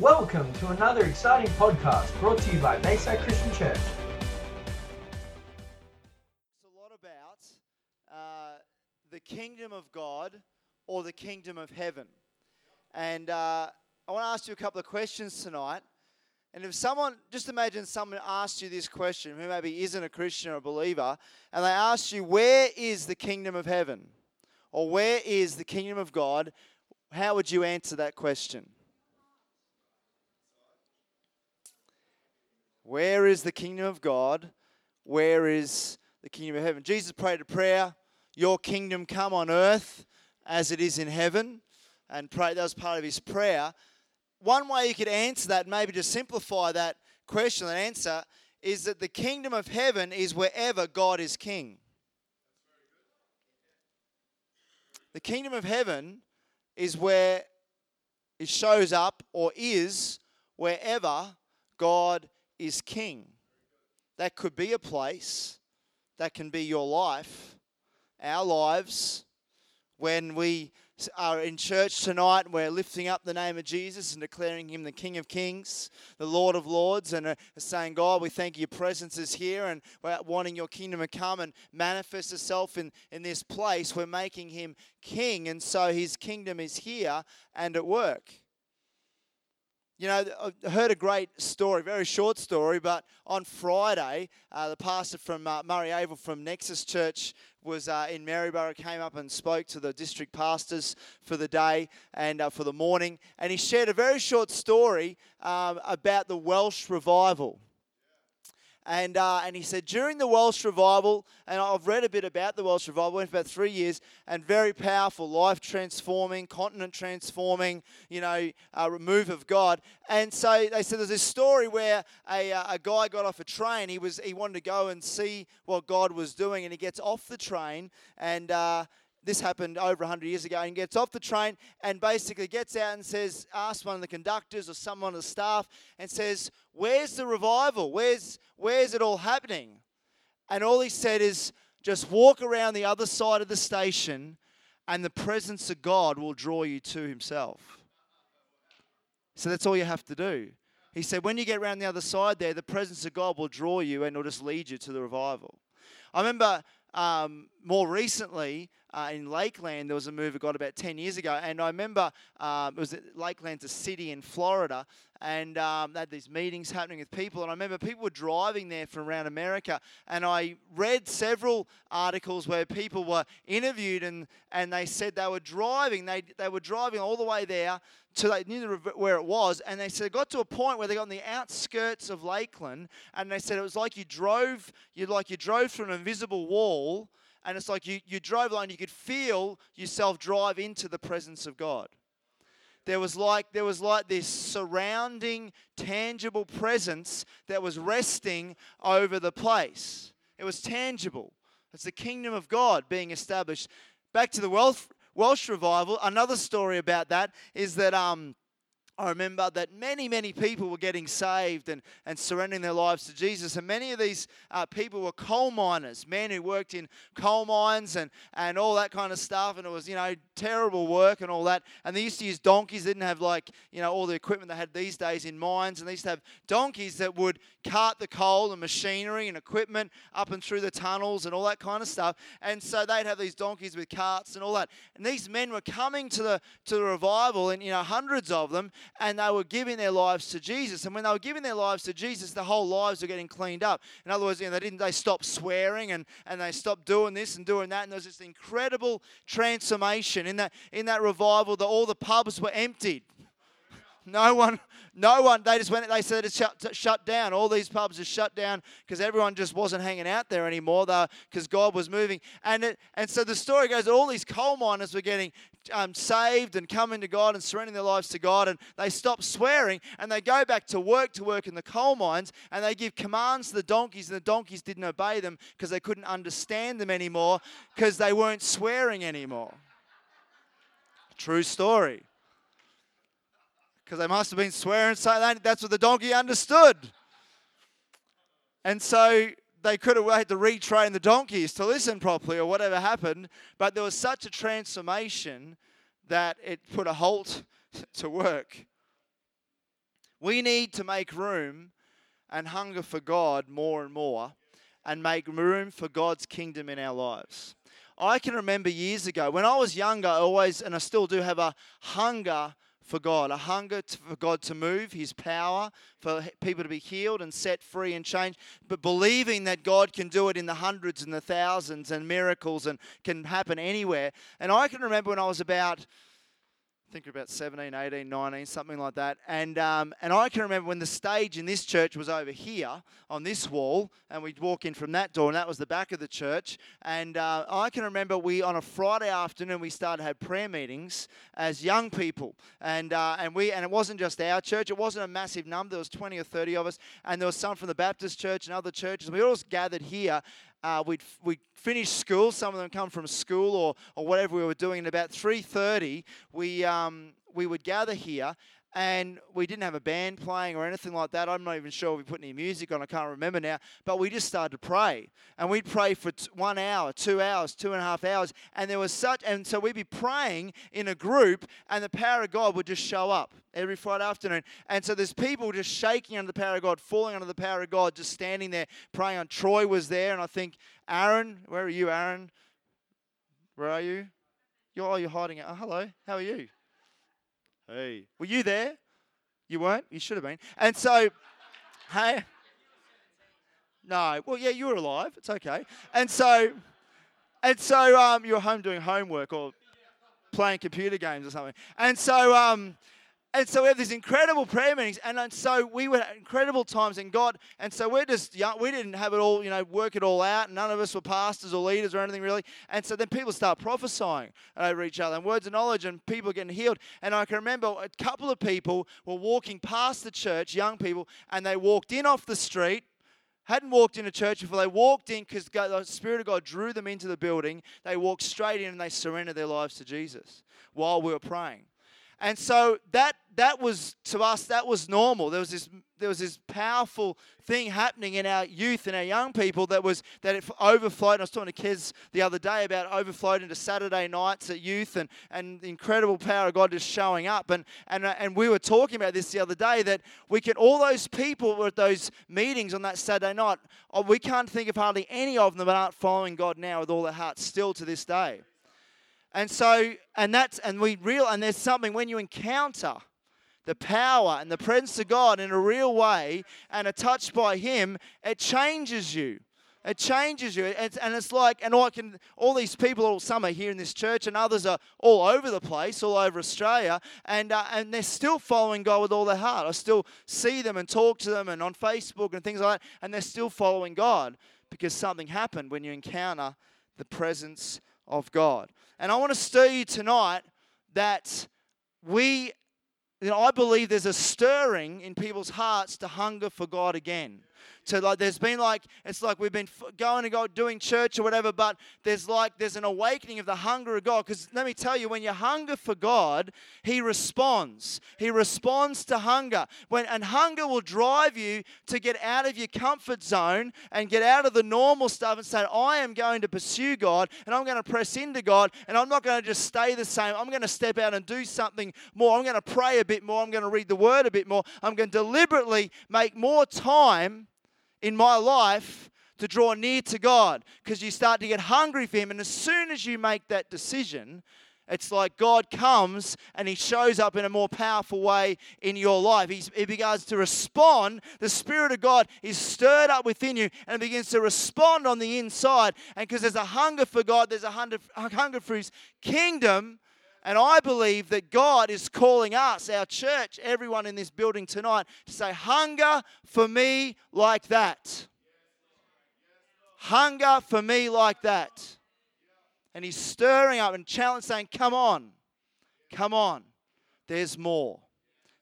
Welcome to another exciting podcast brought to you by Bayside Christian Church. It's a lot about uh, the kingdom of God or the kingdom of heaven. And uh, I want to ask you a couple of questions tonight. And if someone, just imagine someone asked you this question, who maybe isn't a Christian or a believer, and they asked you, Where is the kingdom of heaven? Or where is the kingdom of God? How would you answer that question? Where is the kingdom of God? Where is the kingdom of heaven? Jesus prayed a prayer, Your kingdom come on earth as it is in heaven. And pray, that was part of his prayer. One way you could answer that, maybe to simplify that question and answer, is that the kingdom of heaven is wherever God is king. The kingdom of heaven is where it shows up or is wherever God is king. That could be a place, that can be your life, our lives. When we are in church tonight we're lifting up the name of Jesus and declaring him the King of Kings, the Lord of Lords, and uh, saying, God, we thank you, your presence is here and we're wanting your kingdom to come and manifest itself in, in this place. We're making him king, and so his kingdom is here and at work. You know, I heard a great story, very short story, but on Friday, uh, the pastor from uh, Murray Avil from Nexus Church was uh, in Maryborough, came up and spoke to the district pastors for the day and uh, for the morning, and he shared a very short story um, about the Welsh revival. And, uh, and he said, during the Welsh revival, and I've read a bit about the Welsh revival, went for about three years, and very powerful, life transforming, continent transforming, you know, uh, move of God. And so they said there's this story where a, uh, a guy got off a train. He, was, he wanted to go and see what God was doing, and he gets off the train, and uh, this happened over 100 years ago and gets off the train and basically gets out and says asks one of the conductors or someone on the staff and says where's the revival? Where's where's it all happening? And all he said is just walk around the other side of the station and the presence of god will draw you to himself. So that's all you have to do. He said when you get around the other side there the presence of god will draw you and it'll just lead you to the revival. I remember um, more recently, uh, in Lakeland, there was a move that got about 10 years ago. And I remember um, it was Lakeland's a city in Florida, and um, they had these meetings happening with people. And I remember people were driving there from around America. And I read several articles where people were interviewed, and, and they said they were driving. They, they were driving all the way there to they knew where it was, and they said it got to a point where they got on the outskirts of Lakeland, and they said it was like you drove, you like you drove through an invisible wall, and it's like you, you drove along, you could feel yourself drive into the presence of God. There was like there was like this surrounding tangible presence that was resting over the place. It was tangible. It's the kingdom of God being established. Back to the Welsh, Welsh revival. Another story about that is that um, I remember that many, many people were getting saved and, and surrendering their lives to Jesus. And many of these uh, people were coal miners, men who worked in coal mines and, and all that kind of stuff. And it was, you know, terrible work and all that. And they used to use donkeys. They didn't have, like, you know, all the equipment they had these days in mines. And they used to have donkeys that would cart the coal and machinery and equipment up and through the tunnels and all that kind of stuff. And so they'd have these donkeys with carts and all that. And these men were coming to the, to the revival, and, you know, hundreds of them and they were giving their lives to Jesus. And when they were giving their lives to Jesus, the whole lives were getting cleaned up. In other words, you know, they didn't they stopped swearing and, and they stopped doing this and doing that. And there was this incredible transformation in that in that revival that all the pubs were emptied. No one, no one. They just went. They said it's shut, shut down. All these pubs are shut down because everyone just wasn't hanging out there anymore. Because God was moving, and it, and so the story goes all these coal miners were getting um, saved and coming to God and surrendering their lives to God, and they stop swearing and they go back to work to work in the coal mines, and they give commands to the donkeys, and the donkeys didn't obey them because they couldn't understand them anymore because they weren't swearing anymore. True story because they must have been swearing so that's what the donkey understood. And so they could have had to retrain the donkeys to listen properly or whatever happened, but there was such a transformation that it put a halt to work. We need to make room and hunger for God more and more and make room for God's kingdom in our lives. I can remember years ago when I was younger, always, and I still do have a hunger for God, a hunger for God to move, His power, for people to be healed and set free and changed, but believing that God can do it in the hundreds and the thousands and miracles and can happen anywhere. And I can remember when I was about think about 17, 18, 19, something like that. And, um, and I can remember when the stage in this church was over here on this wall, and we'd walk in from that door, and that was the back of the church. And uh, I can remember we, on a Friday afternoon, we started to have prayer meetings as young people. And, uh, and, we, and it wasn't just our church, it wasn't a massive number. There was 20 or 30 of us, and there was some from the Baptist church and other churches. We all gathered here, uh, we'd, we'd finish school. Some of them come from school or, or whatever we were doing. And about 3.30, we, um, we would gather here and we didn't have a band playing or anything like that. I'm not even sure we put any music on. I can't remember now. But we just started to pray, and we'd pray for t- one hour, two hours, two and a half hours, and there was such. And so we'd be praying in a group, and the power of God would just show up every Friday afternoon. And so there's people just shaking under the power of God, falling under the power of God, just standing there praying. On Troy was there, and I think Aaron, where are you, Aaron? Where are you? You're, oh, you're hiding. Oh, hello. How are you? Hey, were you there? You weren't? You should have been. And so, hey, no, well, yeah, you were alive. It's okay. And so, and so, um, you were home doing homework or playing computer games or something. And so, um, and so we have these incredible prayer meetings, and, so we were incredible times in God. And so we're just young, we didn't have it all, you know, work it all out. None of us were pastors or leaders or anything really. And so then people start prophesying over each other and words of knowledge, and people getting healed. And I can remember a couple of people were walking past the church, young people, and they walked in off the street hadn't walked into church before. They walked in because the Spirit of God drew them into the building. They walked straight in and they surrendered their lives to Jesus while we were praying. And so that that was to us that was normal. There was this there was this powerful thing happening in our youth and our young people that was that it overflowed. And I was talking to kids the other day about overflowed into Saturday nights at youth and and the incredible power of God just showing up. And and uh, and we were talking about this the other day that we can all those people were at those meetings on that Saturday night. Oh, we can't think of hardly any of them that aren't following God now with all their hearts still to this day. And so, and that's, and we real, and there's something when you encounter the power and the presence of God in a real way and are touched by Him, it changes you. It changes you. It's, and it's like, and I can, all these people, all, some are here in this church, and others are all over the place, all over Australia, and, uh, and they're still following God with all their heart. I still see them and talk to them and on Facebook and things like that, and they're still following God because something happened when you encounter the presence of God. And I want to stir you tonight that we, you know, I believe there's a stirring in people's hearts to hunger for God again. So like there's been like it's like we've been going to God doing church or whatever, but there's like there's an awakening of the hunger of God. Because let me tell you, when you hunger for God, He responds. He responds to hunger. When and hunger will drive you to get out of your comfort zone and get out of the normal stuff and say, I am going to pursue God and I'm going to press into God and I'm not going to just stay the same. I'm going to step out and do something more. I'm going to pray a bit more. I'm going to read the word a bit more. I'm going to deliberately make more time in my life to draw near to God because you start to get hungry for Him. And as soon as you make that decision, it's like God comes and He shows up in a more powerful way in your life. He's, he begins to respond. The Spirit of God is stirred up within you and begins to respond on the inside. And because there's a hunger for God, there's a hunger, a hunger for His kingdom. And I believe that God is calling us, our church, everyone in this building tonight, to say, Hunger for me like that. Hunger for me like that. And He's stirring up and challenging, saying, Come on, come on. There's more.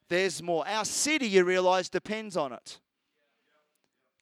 There's more. Our city, you realize, depends on it.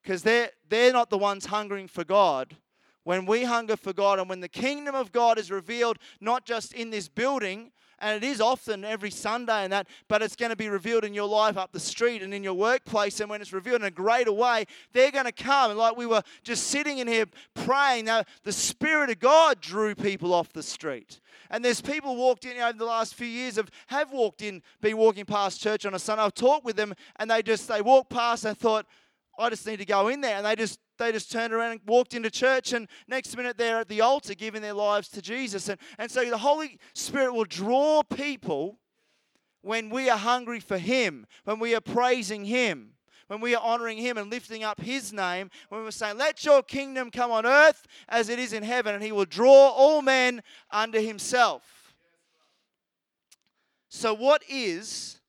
Because they're, they're not the ones hungering for God when we hunger for God and when the kingdom of God is revealed, not just in this building and it is often every Sunday and that, but it's going to be revealed in your life up the street and in your workplace. And when it's revealed in a greater way, they're going to come. And like we were just sitting in here praying, now the Spirit of God drew people off the street. And there's people walked in over the last few years have, have walked in, been walking past church on a Sunday. I've talked with them and they just they walked past and thought, I just need to go in there. And they just they just turned around and walked into church, and next minute they're at the altar giving their lives to Jesus. And, and so the Holy Spirit will draw people when we are hungry for Him, when we are praising Him, when we are honoring Him and lifting up His name, when we're saying, Let your kingdom come on earth as it is in heaven, and He will draw all men unto Himself. So, what is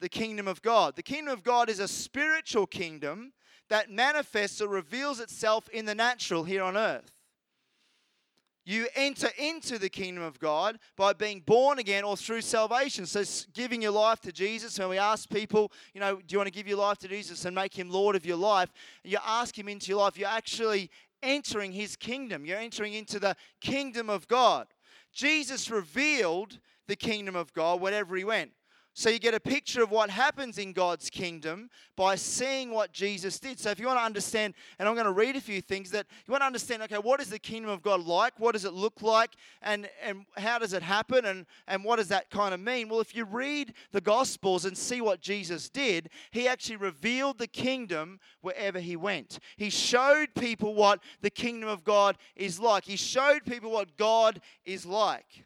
the kingdom of God? The kingdom of God is a spiritual kingdom that manifests or reveals itself in the natural here on earth. You enter into the kingdom of God by being born again or through salvation. So, giving your life to Jesus, when we ask people, you know, do you want to give your life to Jesus and make him Lord of your life? You ask him into your life, you're actually entering his kingdom. You're entering into the kingdom of God. Jesus revealed the kingdom of God wherever he went. So you get a picture of what happens in God's kingdom by seeing what Jesus did. So if you want to understand, and I'm going to read a few things that you want to understand, okay, what is the kingdom of God like? What does it look like? And, and how does it happen? And, and what does that kind of mean? Well, if you read the Gospels and see what Jesus did, he actually revealed the kingdom wherever he went. He showed people what the kingdom of God is like. He showed people what God is like.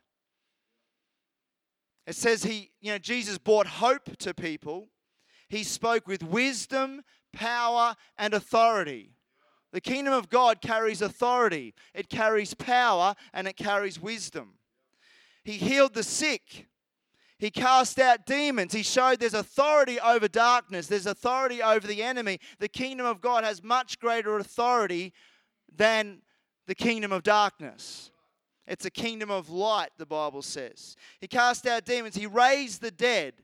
It says he, you know, Jesus brought hope to people. He spoke with wisdom, power, and authority. The kingdom of God carries authority, it carries power, and it carries wisdom. He healed the sick. He cast out demons. He showed there's authority over darkness, there's authority over the enemy. The kingdom of God has much greater authority than the kingdom of darkness. It's a kingdom of light, the Bible says. He cast out demons, he raised the dead.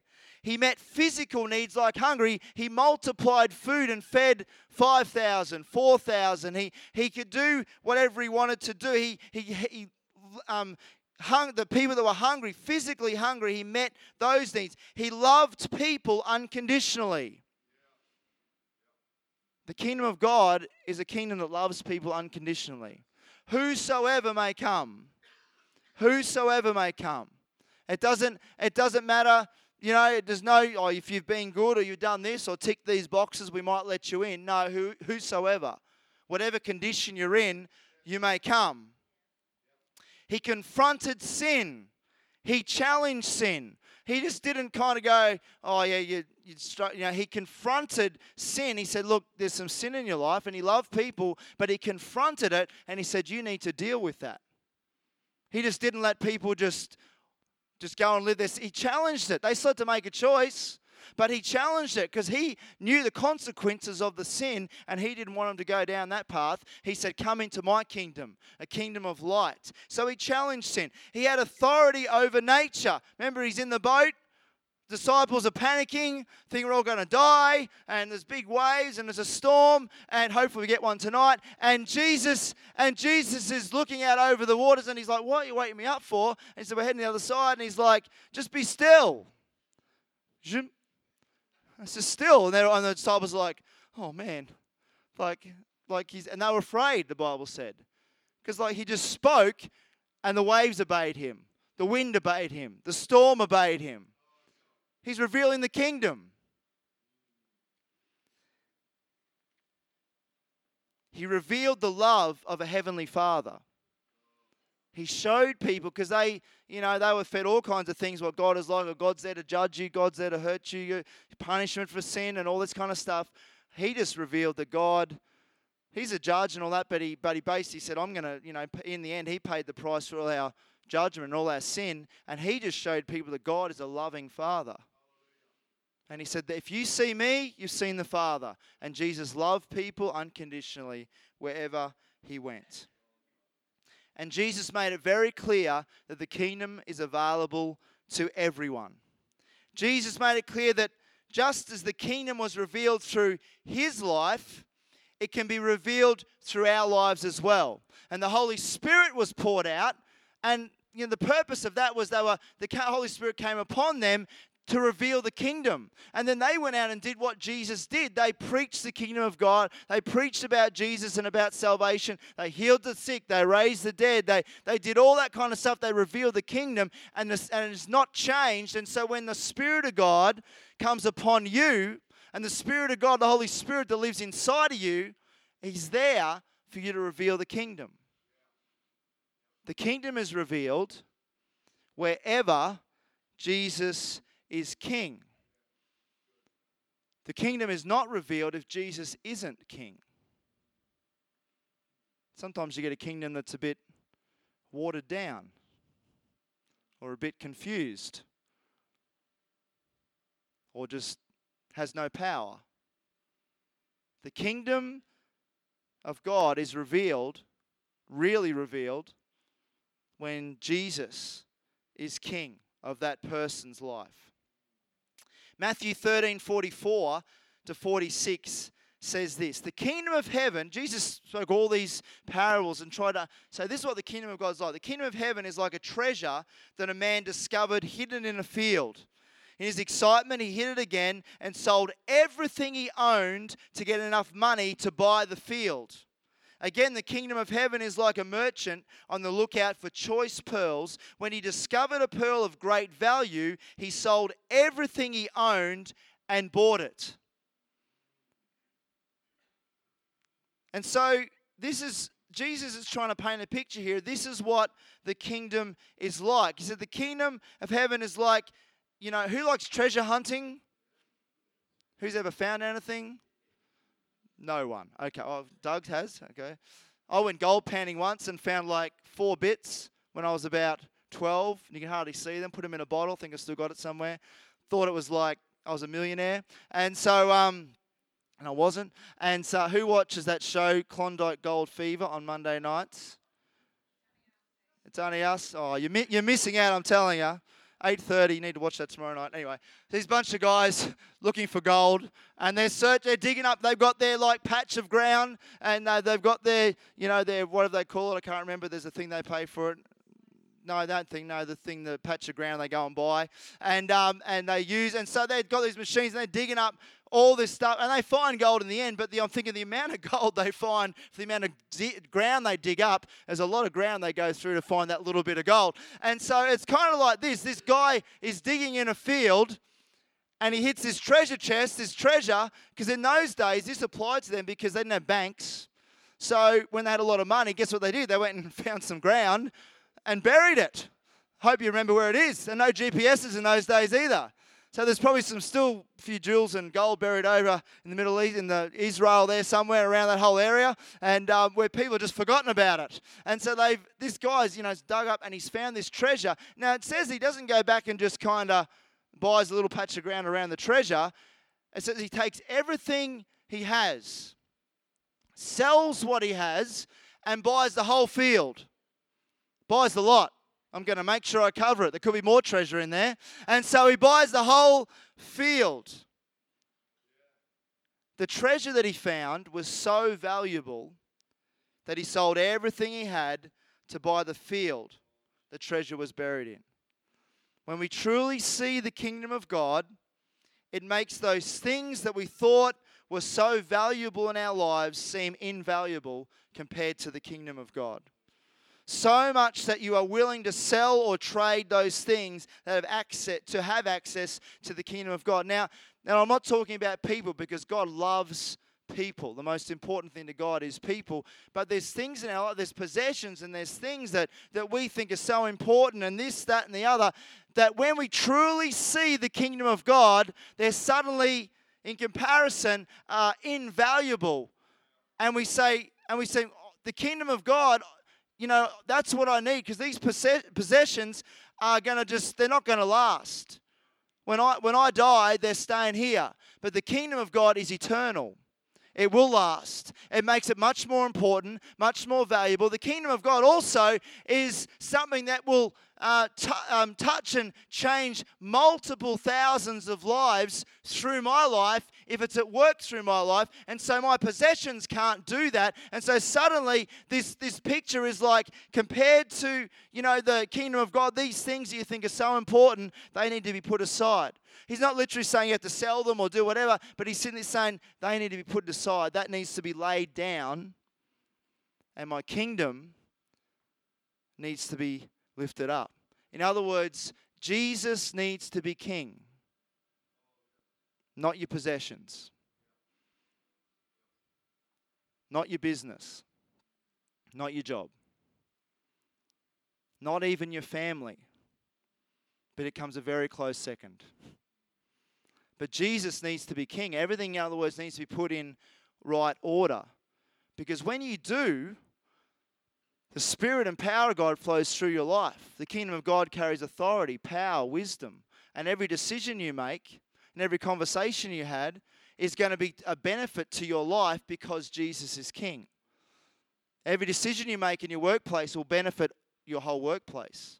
He met physical needs like hunger. He, multiplied food and fed 5,000, 4,000. He, he could do whatever he wanted to do. He, he, he um, hung, the people that were hungry, physically hungry, he met those needs. He loved people unconditionally. The kingdom of God is a kingdom that loves people unconditionally. Whosoever may come whosoever may come. It doesn't, it doesn't matter, you know, there's no, oh, if you've been good or you've done this or ticked these boxes, we might let you in. No, who, whosoever. Whatever condition you're in, you may come. He confronted sin. He challenged sin. He just didn't kind of go, oh, yeah, you, you, you know, he confronted sin. He said, look, there's some sin in your life, and he loved people, but he confronted it, and he said, you need to deal with that. He just didn't let people just, just go and live this. He challenged it. They still had to make a choice, but he challenged it because he knew the consequences of the sin and he didn't want them to go down that path. He said, Come into my kingdom, a kingdom of light. So he challenged sin. He had authority over nature. Remember, he's in the boat disciples are panicking, think we're all going to die, and there's big waves and there's a storm, and hopefully we get one tonight. And Jesus, and Jesus is looking out over the waters, and he's like, "What are you waking me up for?" And he said, "We're heading the other side," and he's like, "Just be still." It's just still, and, and the disciples are like, "Oh man," like, like he's, and they were afraid. The Bible said, because like he just spoke, and the waves obeyed him, the wind obeyed him, the storm obeyed him. He's revealing the kingdom. He revealed the love of a heavenly father. He showed people because they, you know, they were fed all kinds of things what God is like. Or God's there to judge you, God's there to hurt you, punishment for sin, and all this kind of stuff. He just revealed that God, He's a judge and all that, but he, but he basically said, I'm going to, you know, in the end, He paid the price for all our judgment and all our sin, and He just showed people that God is a loving Father. And he said that if you see me, you've seen the Father. And Jesus loved people unconditionally wherever he went. And Jesus made it very clear that the kingdom is available to everyone. Jesus made it clear that just as the kingdom was revealed through his life, it can be revealed through our lives as well. And the Holy Spirit was poured out, and you know, the purpose of that was they were the Holy Spirit came upon them to reveal the kingdom. And then they went out and did what Jesus did. They preached the kingdom of God. They preached about Jesus and about salvation. They healed the sick. They raised the dead. They, they did all that kind of stuff. They revealed the kingdom and, and it's not changed. And so when the Spirit of God comes upon you, and the Spirit of God, the Holy Spirit that lives inside of you, He's there for you to reveal the kingdom. The kingdom is revealed wherever Jesus is king. The kingdom is not revealed if Jesus isn't king. Sometimes you get a kingdom that's a bit watered down or a bit confused or just has no power. The kingdom of God is revealed, really revealed, when Jesus is king of that person's life. Matthew 13 44 to 46 says this The kingdom of heaven, Jesus spoke all these parables and tried to say, This is what the kingdom of God is like. The kingdom of heaven is like a treasure that a man discovered hidden in a field. In his excitement, he hid it again and sold everything he owned to get enough money to buy the field. Again, the kingdom of heaven is like a merchant on the lookout for choice pearls. When he discovered a pearl of great value, he sold everything he owned and bought it. And so, this is Jesus is trying to paint a picture here. This is what the kingdom is like. He said, The kingdom of heaven is like, you know, who likes treasure hunting? Who's ever found anything? No one. Okay. Oh, Doug has. Okay. I went gold panning once and found like four bits when I was about 12. You can hardly see them. Put them in a bottle. think I still got it somewhere. Thought it was like I was a millionaire. And so, um, and I wasn't. And so, who watches that show, Klondike Gold Fever, on Monday nights? It's only us. Oh, you're, mi- you're missing out, I'm telling you. 8.30, you need to watch that tomorrow night. Anyway, these bunch of guys looking for gold, and they're search, they're digging up. They've got their like patch of ground, and uh, they've got their, you know, their what do they call it? I can't remember. There's a thing they pay for it. No, that don't. No, the thing, the patch of ground they go and buy, and um, and they use, and so they've got these machines, and they're digging up all this stuff, and they find gold in the end. But the, I'm thinking the amount of gold they find for the amount of di- ground they dig up, there's a lot of ground they go through to find that little bit of gold. And so it's kind of like this: this guy is digging in a field. And he hits this treasure chest, this treasure, because in those days this applied to them because they didn't have banks. So when they had a lot of money, guess what they did? They went and found some ground and buried it. Hope you remember where it is. And no GPSs in those days either. So there's probably some still few jewels and gold buried over in the Middle East, in the Israel there somewhere around that whole area, and um, where people have just forgotten about it. And so they've this guy's you know dug up and he's found this treasure. Now it says he doesn't go back and just kind of buys a little patch of ground around the treasure. It says he takes everything he has, sells what he has, and buys the whole field, buys the lot. I'm going to make sure I cover it. There could be more treasure in there. And so he buys the whole field. The treasure that he found was so valuable that he sold everything he had to buy the field the treasure was buried in. When we truly see the kingdom of God, it makes those things that we thought were so valuable in our lives seem invaluable compared to the kingdom of God so much that you are willing to sell or trade those things that have access to have access to the kingdom of God. Now, now I'm not talking about people because God loves people. The most important thing to God is people. But there's things in our life, there's possessions and there's things that, that we think are so important and this, that, and the other, that when we truly see the kingdom of God, they're suddenly, in comparison, uh, invaluable. And we say, and we say, the kingdom of God you know, that's what I need because these possessions are going to just, they're not going to last. When I, when I die, they're staying here. But the kingdom of God is eternal. It will last. It makes it much more important, much more valuable. The kingdom of God also is something that will uh, t- um, touch and change multiple thousands of lives through my life if it's at work through my life. And so my possessions can't do that. And so suddenly this, this picture is like compared to, you know, the kingdom of God, these things that you think are so important, they need to be put aside. He's not literally saying you have to sell them or do whatever, but he's simply saying they need to be put aside. That needs to be laid down. And my kingdom needs to be lifted up. In other words, Jesus needs to be king, not your possessions, not your business, not your job, not even your family, but it comes a very close second. But Jesus needs to be king. Everything, in other words, needs to be put in right order. Because when you do, the Spirit and power of God flows through your life. The kingdom of God carries authority, power, wisdom. And every decision you make and every conversation you had is going to be a benefit to your life because Jesus is king. Every decision you make in your workplace will benefit your whole workplace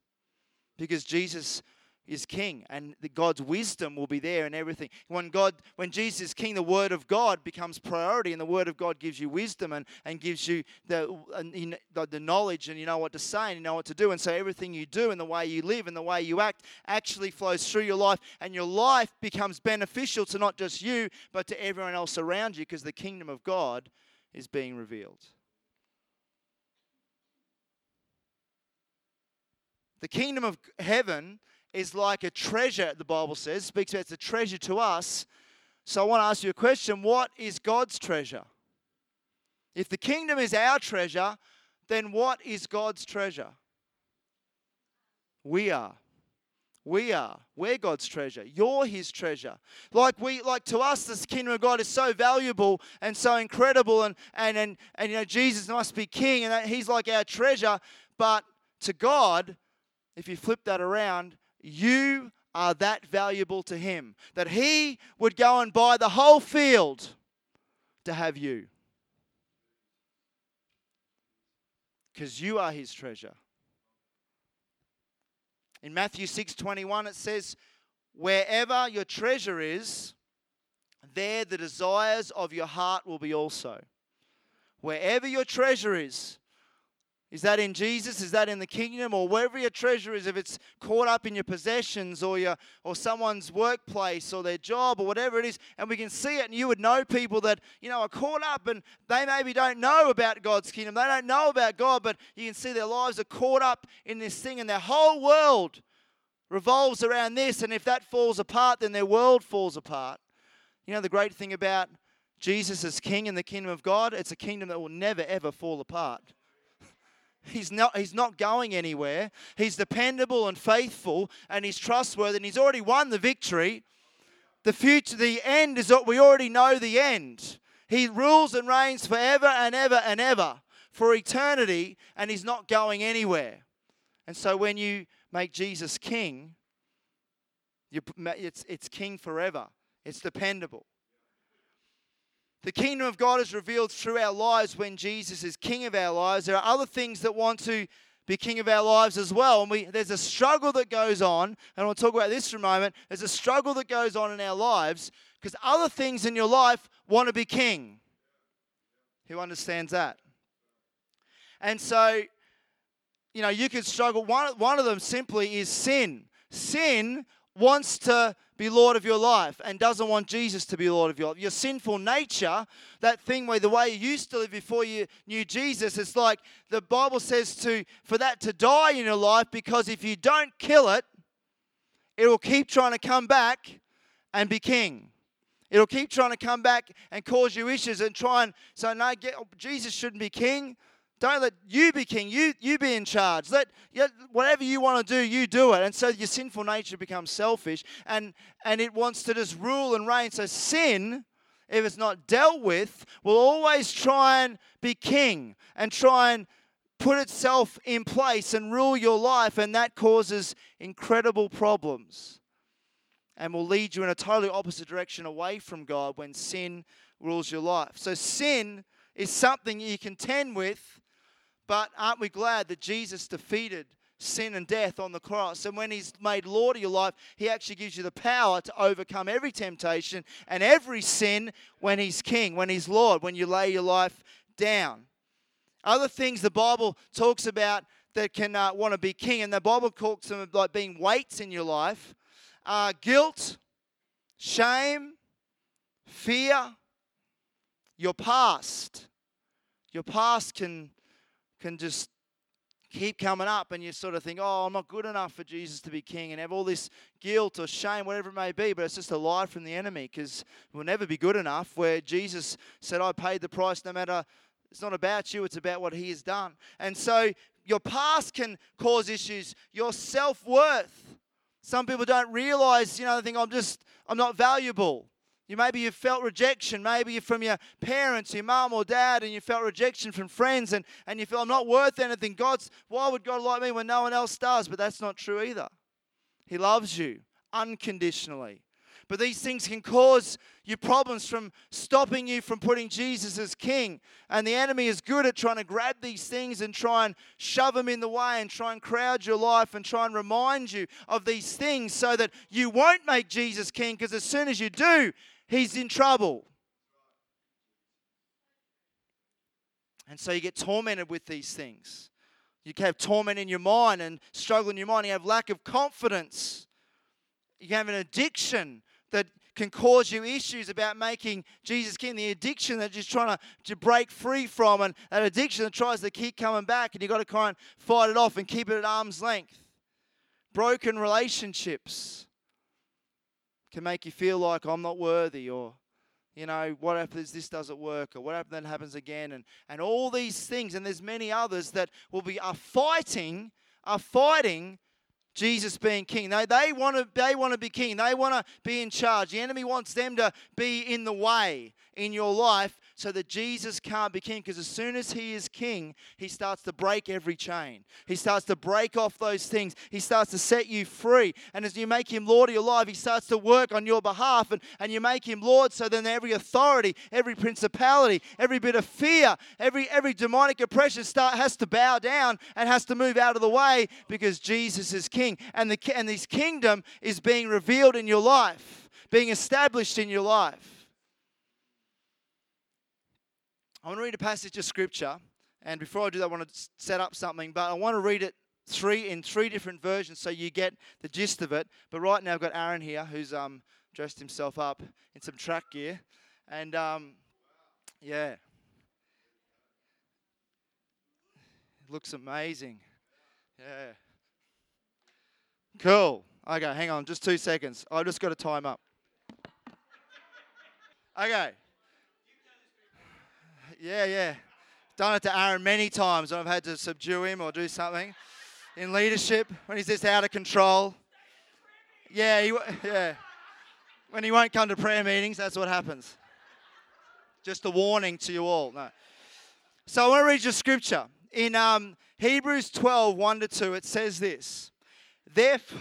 because Jesus is king and the God's wisdom will be there and everything. When God when Jesus is king, the word of God becomes priority and the word of God gives you wisdom and, and gives you the, the knowledge and you know what to say and you know what to do. And so everything you do and the way you live and the way you act actually flows through your life and your life becomes beneficial to not just you but to everyone else around you because the kingdom of God is being revealed. The kingdom of heaven is like a treasure, the Bible says, speaks about it's a treasure to us. So I want to ask you a question what is God's treasure? If the kingdom is our treasure, then what is God's treasure? We are. We are. We're God's treasure. You're his treasure. Like we like to us, this kingdom of God is so valuable and so incredible and and and, and you know, Jesus must be king and he's like our treasure. But to God, if you flip that around, you are that valuable to Him that He would go and buy the whole field to have you. Because you are His treasure. In Matthew 6 21, it says, Wherever your treasure is, there the desires of your heart will be also. Wherever your treasure is, is that in Jesus? Is that in the kingdom? Or wherever your treasure is, if it's caught up in your possessions or your or someone's workplace or their job or whatever it is, and we can see it, and you would know people that, you know, are caught up and they maybe don't know about God's kingdom. They don't know about God, but you can see their lives are caught up in this thing, and their whole world revolves around this. And if that falls apart, then their world falls apart. You know, the great thing about Jesus as King in the kingdom of God, it's a kingdom that will never ever fall apart. He's not, he's not going anywhere. He's dependable and faithful and he's trustworthy and he's already won the victory. The future, the end is what we already know the end. He rules and reigns forever and ever and ever for eternity and he's not going anywhere. And so when you make Jesus king, it's, it's king forever, it's dependable. The kingdom of God is revealed through our lives when Jesus is king of our lives. There are other things that want to be king of our lives as well. And we, there's a struggle that goes on, and we'll talk about this for a moment. There's a struggle that goes on in our lives because other things in your life want to be king. Who understands that? And so, you know, you could struggle. One, one of them simply is sin. Sin wants to be Lord of your life and doesn't want Jesus to be Lord of your life. Your sinful nature, that thing where the way you used to live before you knew Jesus, it's like the Bible says to for that to die in your life because if you don't kill it, it will keep trying to come back and be king. It'll keep trying to come back and cause you issues and try and say, no, get, Jesus shouldn't be king. Don't let you be king. You, you be in charge. Let whatever you want to do, you do it. And so your sinful nature becomes selfish and, and it wants to just rule and reign. So sin, if it's not dealt with, will always try and be king and try and put itself in place and rule your life. And that causes incredible problems. and will lead you in a totally opposite direction away from God when sin rules your life. So, sin is something you contend with, but aren't we glad that Jesus defeated sin and death on the cross? And when He's made Lord of your life, He actually gives you the power to overcome every temptation and every sin when He's King, when He's Lord, when you lay your life down. Other things the Bible talks about that can uh, want to be king, and the Bible talks about like being weights in your life uh, guilt, shame, fear, your past. Your past can, can just keep coming up, and you sort of think, oh, I'm not good enough for Jesus to be king, and have all this guilt or shame, whatever it may be, but it's just a lie from the enemy because we'll never be good enough. Where Jesus said, I paid the price no matter. It's not about you, it's about what he has done. And so your past can cause issues. Your self worth some people don't realize, you know, they think I'm just, I'm not valuable. You maybe you felt rejection, maybe from your parents, your mom or dad, and you felt rejection from friends, and, and you feel I'm not worth anything. God's why would God like me when no one else does? But that's not true either. He loves you unconditionally. But these things can cause you problems from stopping you from putting Jesus as king. And the enemy is good at trying to grab these things and try and shove them in the way and try and crowd your life and try and remind you of these things so that you won't make Jesus king because as soon as you do, he's in trouble. And so you get tormented with these things. You have torment in your mind and struggle in your mind. You have lack of confidence. You have an addiction that can cause you issues about making Jesus king. The addiction that you're trying to, break free from, and that addiction that tries to keep coming back, and you've got to kind of fight it off and keep it at arm's length. Broken relationships can make you feel like I'm not worthy, or you know, what happens this doesn't work, or what happens then happens again, and, and all these things, and there's many others that will be are fighting, are fighting Jesus being king. They, they want to they want to be king. They want to be in charge. The enemy wants them to be in the way in your life so that Jesus can't be king. Because as soon as he is king, he starts to break every chain. He starts to break off those things. He starts to set you free. And as you make him Lord of your life, he starts to work on your behalf. And, and you make him Lord, so then every authority, every principality, every bit of fear, every every demonic oppression start has to bow down and has to move out of the way because Jesus is king. And the and this kingdom is being revealed in your life, being established in your life. I want to read a passage of scripture, and before I do that, I want to set up something, but I want to read it three in three different versions so you get the gist of it. But right now, I've got Aaron here who's um, dressed himself up in some track gear, and um, yeah, it looks amazing. Yeah, cool. Okay, hang on, just two seconds. I've just got to time up. Okay. Yeah, yeah. Done it to Aaron many times I've had to subdue him or do something in leadership when he's just out of control. Yeah, he, yeah. When he won't come to prayer meetings, that's what happens. Just a warning to you all. No. So I want to read you scripture. In um, Hebrews 12, 1 to 2, it says this. Therefore,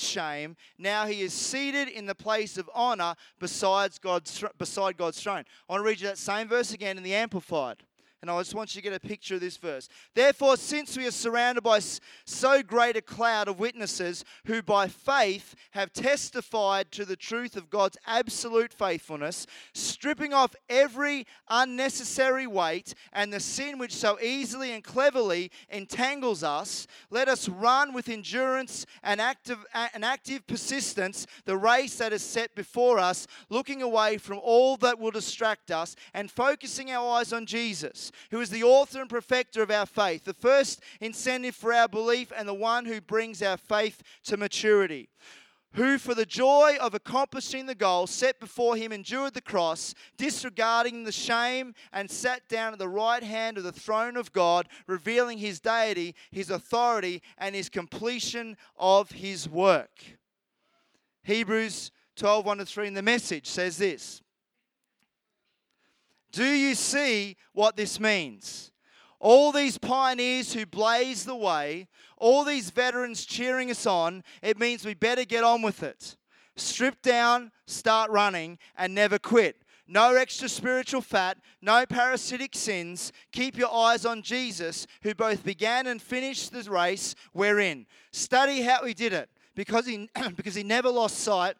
shame. Now he is seated in the place of honor besides God's, beside God's throne. I want to read you that same verse again in the Amplified. And I just want you to get a picture of this verse. Therefore, since we are surrounded by so great a cloud of witnesses who by faith have testified to the truth of God's absolute faithfulness, stripping off every unnecessary weight and the sin which so easily and cleverly entangles us, let us run with endurance and active, and active persistence the race that is set before us, looking away from all that will distract us and focusing our eyes on Jesus who is the author and perfecter of our faith, the first incentive for our belief, and the one who brings our faith to maturity. who for the joy of accomplishing the goal set before him endured the cross, disregarding the shame, and sat down at the right hand of the throne of God, revealing his deity, his authority, and his completion of his work. Hebrews 12 1 to 3 in the message says this Do you see what this means? All these pioneers who blaze the way, all these veterans cheering us on, it means we better get on with it. Strip down, start running, and never quit. No extra spiritual fat, no parasitic sins. Keep your eyes on Jesus, who both began and finished the race we're in. Study how he did it because he, because he never lost sight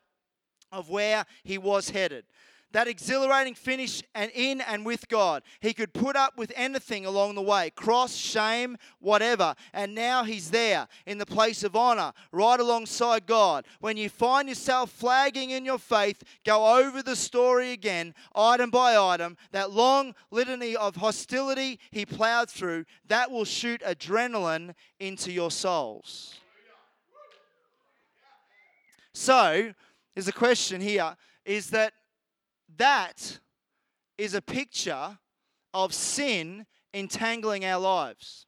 of where he was headed that exhilarating finish and in and with God. He could put up with anything along the way cross, shame, whatever. And now he's there in the place of honor, right alongside God. When you find yourself flagging in your faith, go over the story again, item by item. That long litany of hostility he plowed through, that will shoot adrenaline into your souls. So, there's a question here is that that is a picture of sin entangling our lives.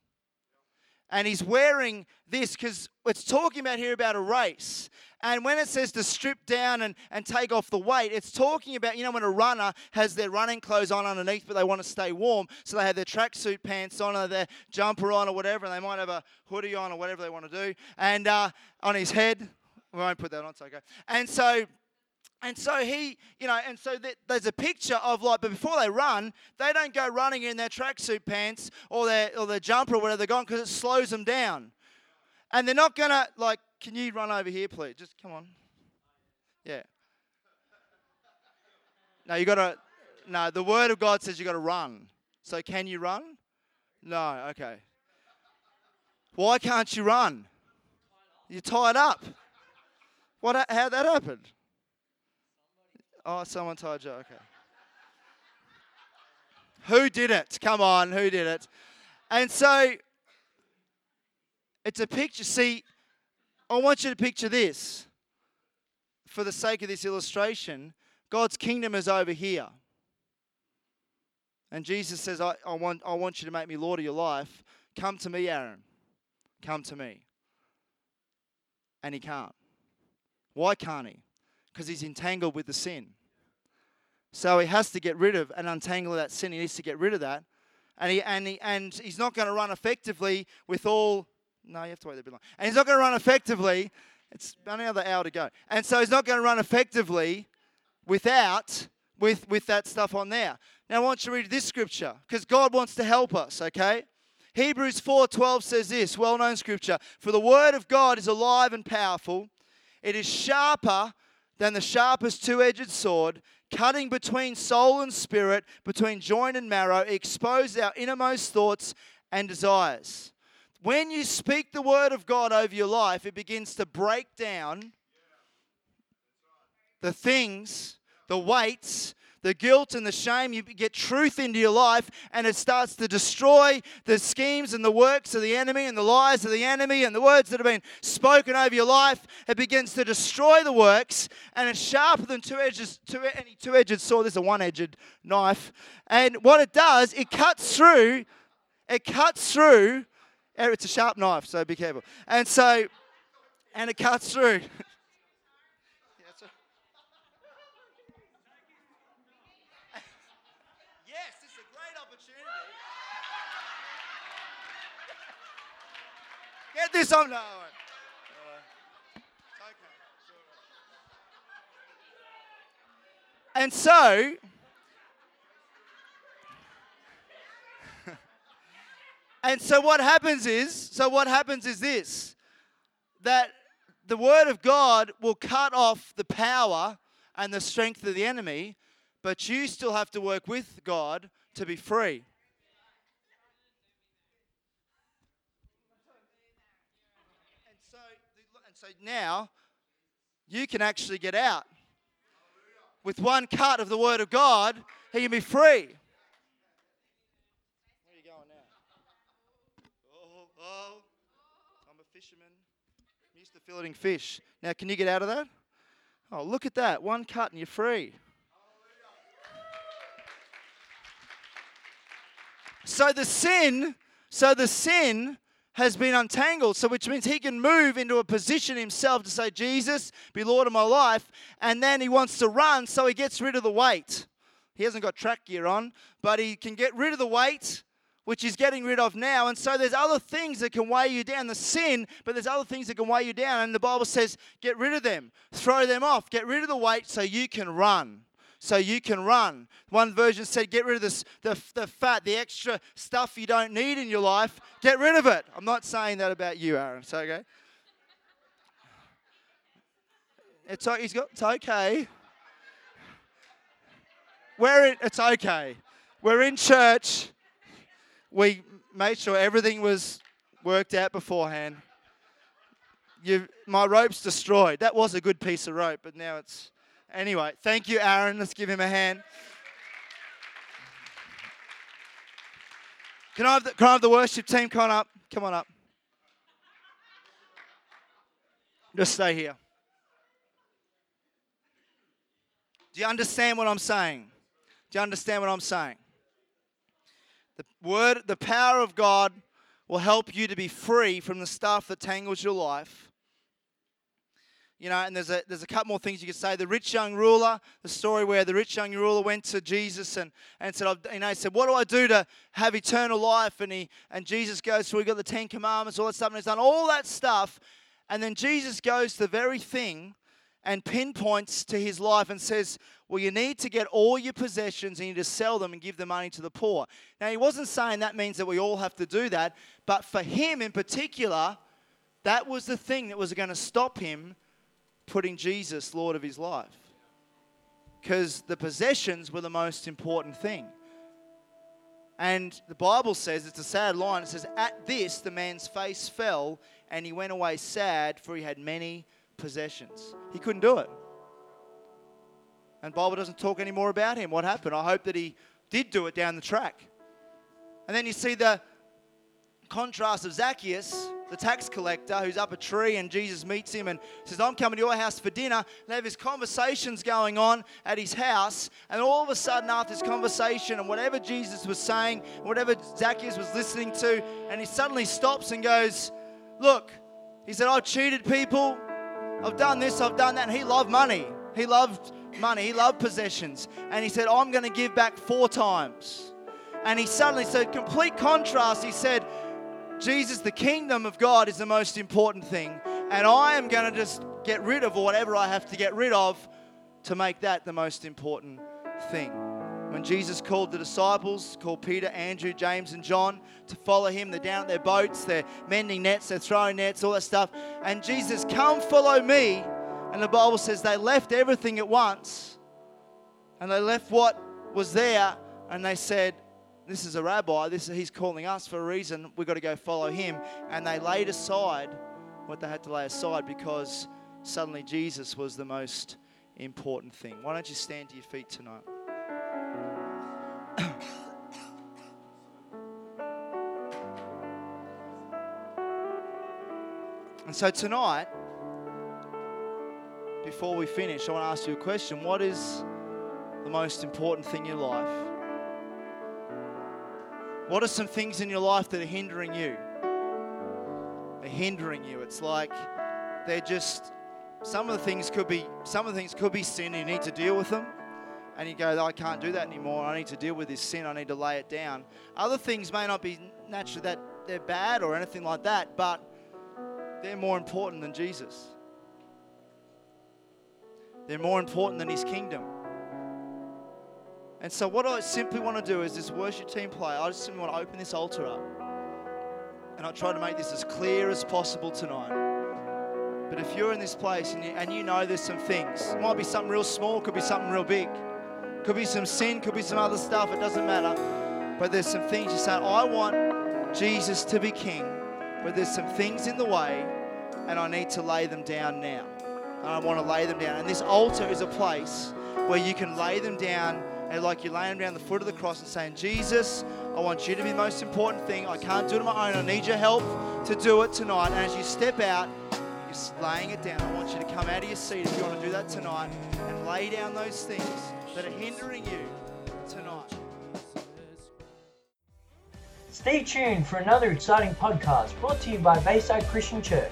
And he's wearing this because it's talking about here about a race. And when it says to strip down and, and take off the weight, it's talking about, you know, when a runner has their running clothes on underneath, but they want to stay warm. So they have their tracksuit pants on or their jumper on or whatever, and they might have a hoodie on or whatever they want to do. And uh, on his head, we won't put that on, it's okay. And so and so he, you know, and so there's a picture of like, but before they run, they don't go running in their tracksuit pants or their or their jumper or whatever they're going because it slows them down. And they're not gonna like, can you run over here, please? Just come on. Yeah. No, you gotta. No, the word of God says you gotta run. So can you run? No. Okay. Why can't you run? You're tied up. What? How that happened? Oh, someone told you. Okay. who did it? Come on, who did it? And so it's a picture. See, I want you to picture this for the sake of this illustration. God's kingdom is over here. And Jesus says, I, I, want, I want you to make me Lord of your life. Come to me, Aaron. Come to me. And he can't. Why can't he? Because he's entangled with the sin. So he has to get rid of and untangle that sin. He needs to get rid of that. And, he, and, he, and he's not going to run effectively with all. No, you have to wait a bit long. And he's not going to run effectively. It's another hour to go. And so he's not going to run effectively without with, with that stuff on there. Now I want you to read this scripture because God wants to help us, okay? Hebrews 4:12 says this, well-known scripture, for the word of God is alive and powerful. It is sharper than the sharpest two edged sword, cutting between soul and spirit, between joint and marrow, expose our innermost thoughts and desires. When you speak the word of God over your life, it begins to break down the things, the weights, the guilt and the shame. You get truth into your life, and it starts to destroy the schemes and the works of the enemy and the lies of the enemy and the words that have been spoken over your life. It begins to destroy the works, and it's sharper than two edges, two, any two-edged sword. This is a one-edged knife, and what it does, it cuts through. It cuts through. Eh, it's a sharp knife, so be careful. And so, and it cuts through. Get this on. No. And so, and so what happens is, so what happens is this that the word of God will cut off the power and the strength of the enemy, but you still have to work with God to be free. And so now you can actually get out. With one cut of the Word of God, he can be free. Where are you going now? Oh, oh, I'm a fisherman. I'm used to filleting fish. Now, can you get out of that? Oh, look at that. One cut and you're free. So the sin, so the sin has been untangled, so which means he can move into a position himself to say, Jesus, be Lord of my life. And then he wants to run, so he gets rid of the weight. He hasn't got track gear on, but he can get rid of the weight, which he's getting rid of now. And so there's other things that can weigh you down. The sin, but there's other things that can weigh you down. And the Bible says, get rid of them, throw them off, get rid of the weight so you can run so you can run. One version said, get rid of this, the, the fat, the extra stuff you don't need in your life. Get rid of it. I'm not saying that about you, Aaron. It's okay. It's, he's got, it's okay. We're in, it's okay. We're in church. We made sure everything was worked out beforehand. You, my rope's destroyed. That was a good piece of rope, but now it's Anyway, thank you, Aaron. Let's give him a hand. Can I have the, can I have the worship team come on up? Come on up. Just stay here. Do you understand what I'm saying? Do you understand what I'm saying? The word, the power of God will help you to be free from the stuff that tangles your life you know, and there's a, there's a couple more things you could say. The rich young ruler, the story where the rich young ruler went to Jesus and, and said, you know, he said, what do I do to have eternal life? And, he, and Jesus goes through, we got the Ten Commandments, all that stuff, and he's done all that stuff. And then Jesus goes to the very thing and pinpoints to his life and says, Well, you need to get all your possessions and you need to sell them and give the money to the poor. Now, he wasn't saying that means that we all have to do that, but for him in particular, that was the thing that was going to stop him putting Jesus Lord of his life. Because the possessions were the most important thing. And the Bible says, it's a sad line, it says, At this the man's face fell, and he went away sad, for he had many possessions. He couldn't do it. And Bible doesn't talk any more about him. What happened? I hope that he did do it down the track. And then you see the contrast of Zacchaeus the tax collector who's up a tree and Jesus meets him and says, I'm coming to your house for dinner. They have his conversations going on at his house. And all of a sudden, after this conversation and whatever Jesus was saying, whatever Zacchaeus was listening to, and he suddenly stops and goes, Look, he said, I've cheated people. I've done this, I've done that. And he loved money. He loved money. He loved possessions. And he said, I'm going to give back four times. And he suddenly said, complete contrast. He said, Jesus, the kingdom of God is the most important thing. And I am going to just get rid of whatever I have to get rid of to make that the most important thing. When Jesus called the disciples, called Peter, Andrew, James, and John to follow him, they're down at their boats, they're mending nets, they're throwing nets, all that stuff. And Jesus, come follow me. And the Bible says they left everything at once and they left what was there and they said, this is a rabbi, this he's calling us for a reason. We've got to go follow him. And they laid aside what they had to lay aside because suddenly Jesus was the most important thing. Why don't you stand to your feet tonight? and so tonight, before we finish, I want to ask you a question. What is the most important thing in your life? What are some things in your life that are hindering you? They're hindering you. It's like they're just some of the things could be some of the things could be sin. You need to deal with them, and you go, I can't do that anymore. I need to deal with this sin. I need to lay it down. Other things may not be naturally that they're bad or anything like that, but they're more important than Jesus. They're more important than His kingdom. And so, what I simply want to do is this worship team play. I just simply want to open this altar up. And I'll try to make this as clear as possible tonight. But if you're in this place and you, and you know there's some things, it might be something real small, could be something real big, could be some sin, could be some other stuff, it doesn't matter. But there's some things you say, I want Jesus to be king, but there's some things in the way, and I need to lay them down now. And I want to lay them down. And this altar is a place where you can lay them down and like you're laying down the foot of the cross and saying, Jesus, I want you to be the most important thing. I can't do it on my own. I need your help to do it tonight. And as you step out, you're laying it down, I want you to come out of your seat if you want to do that tonight and lay down those things that are hindering you tonight. Stay tuned for another exciting podcast brought to you by Bayside Christian Church.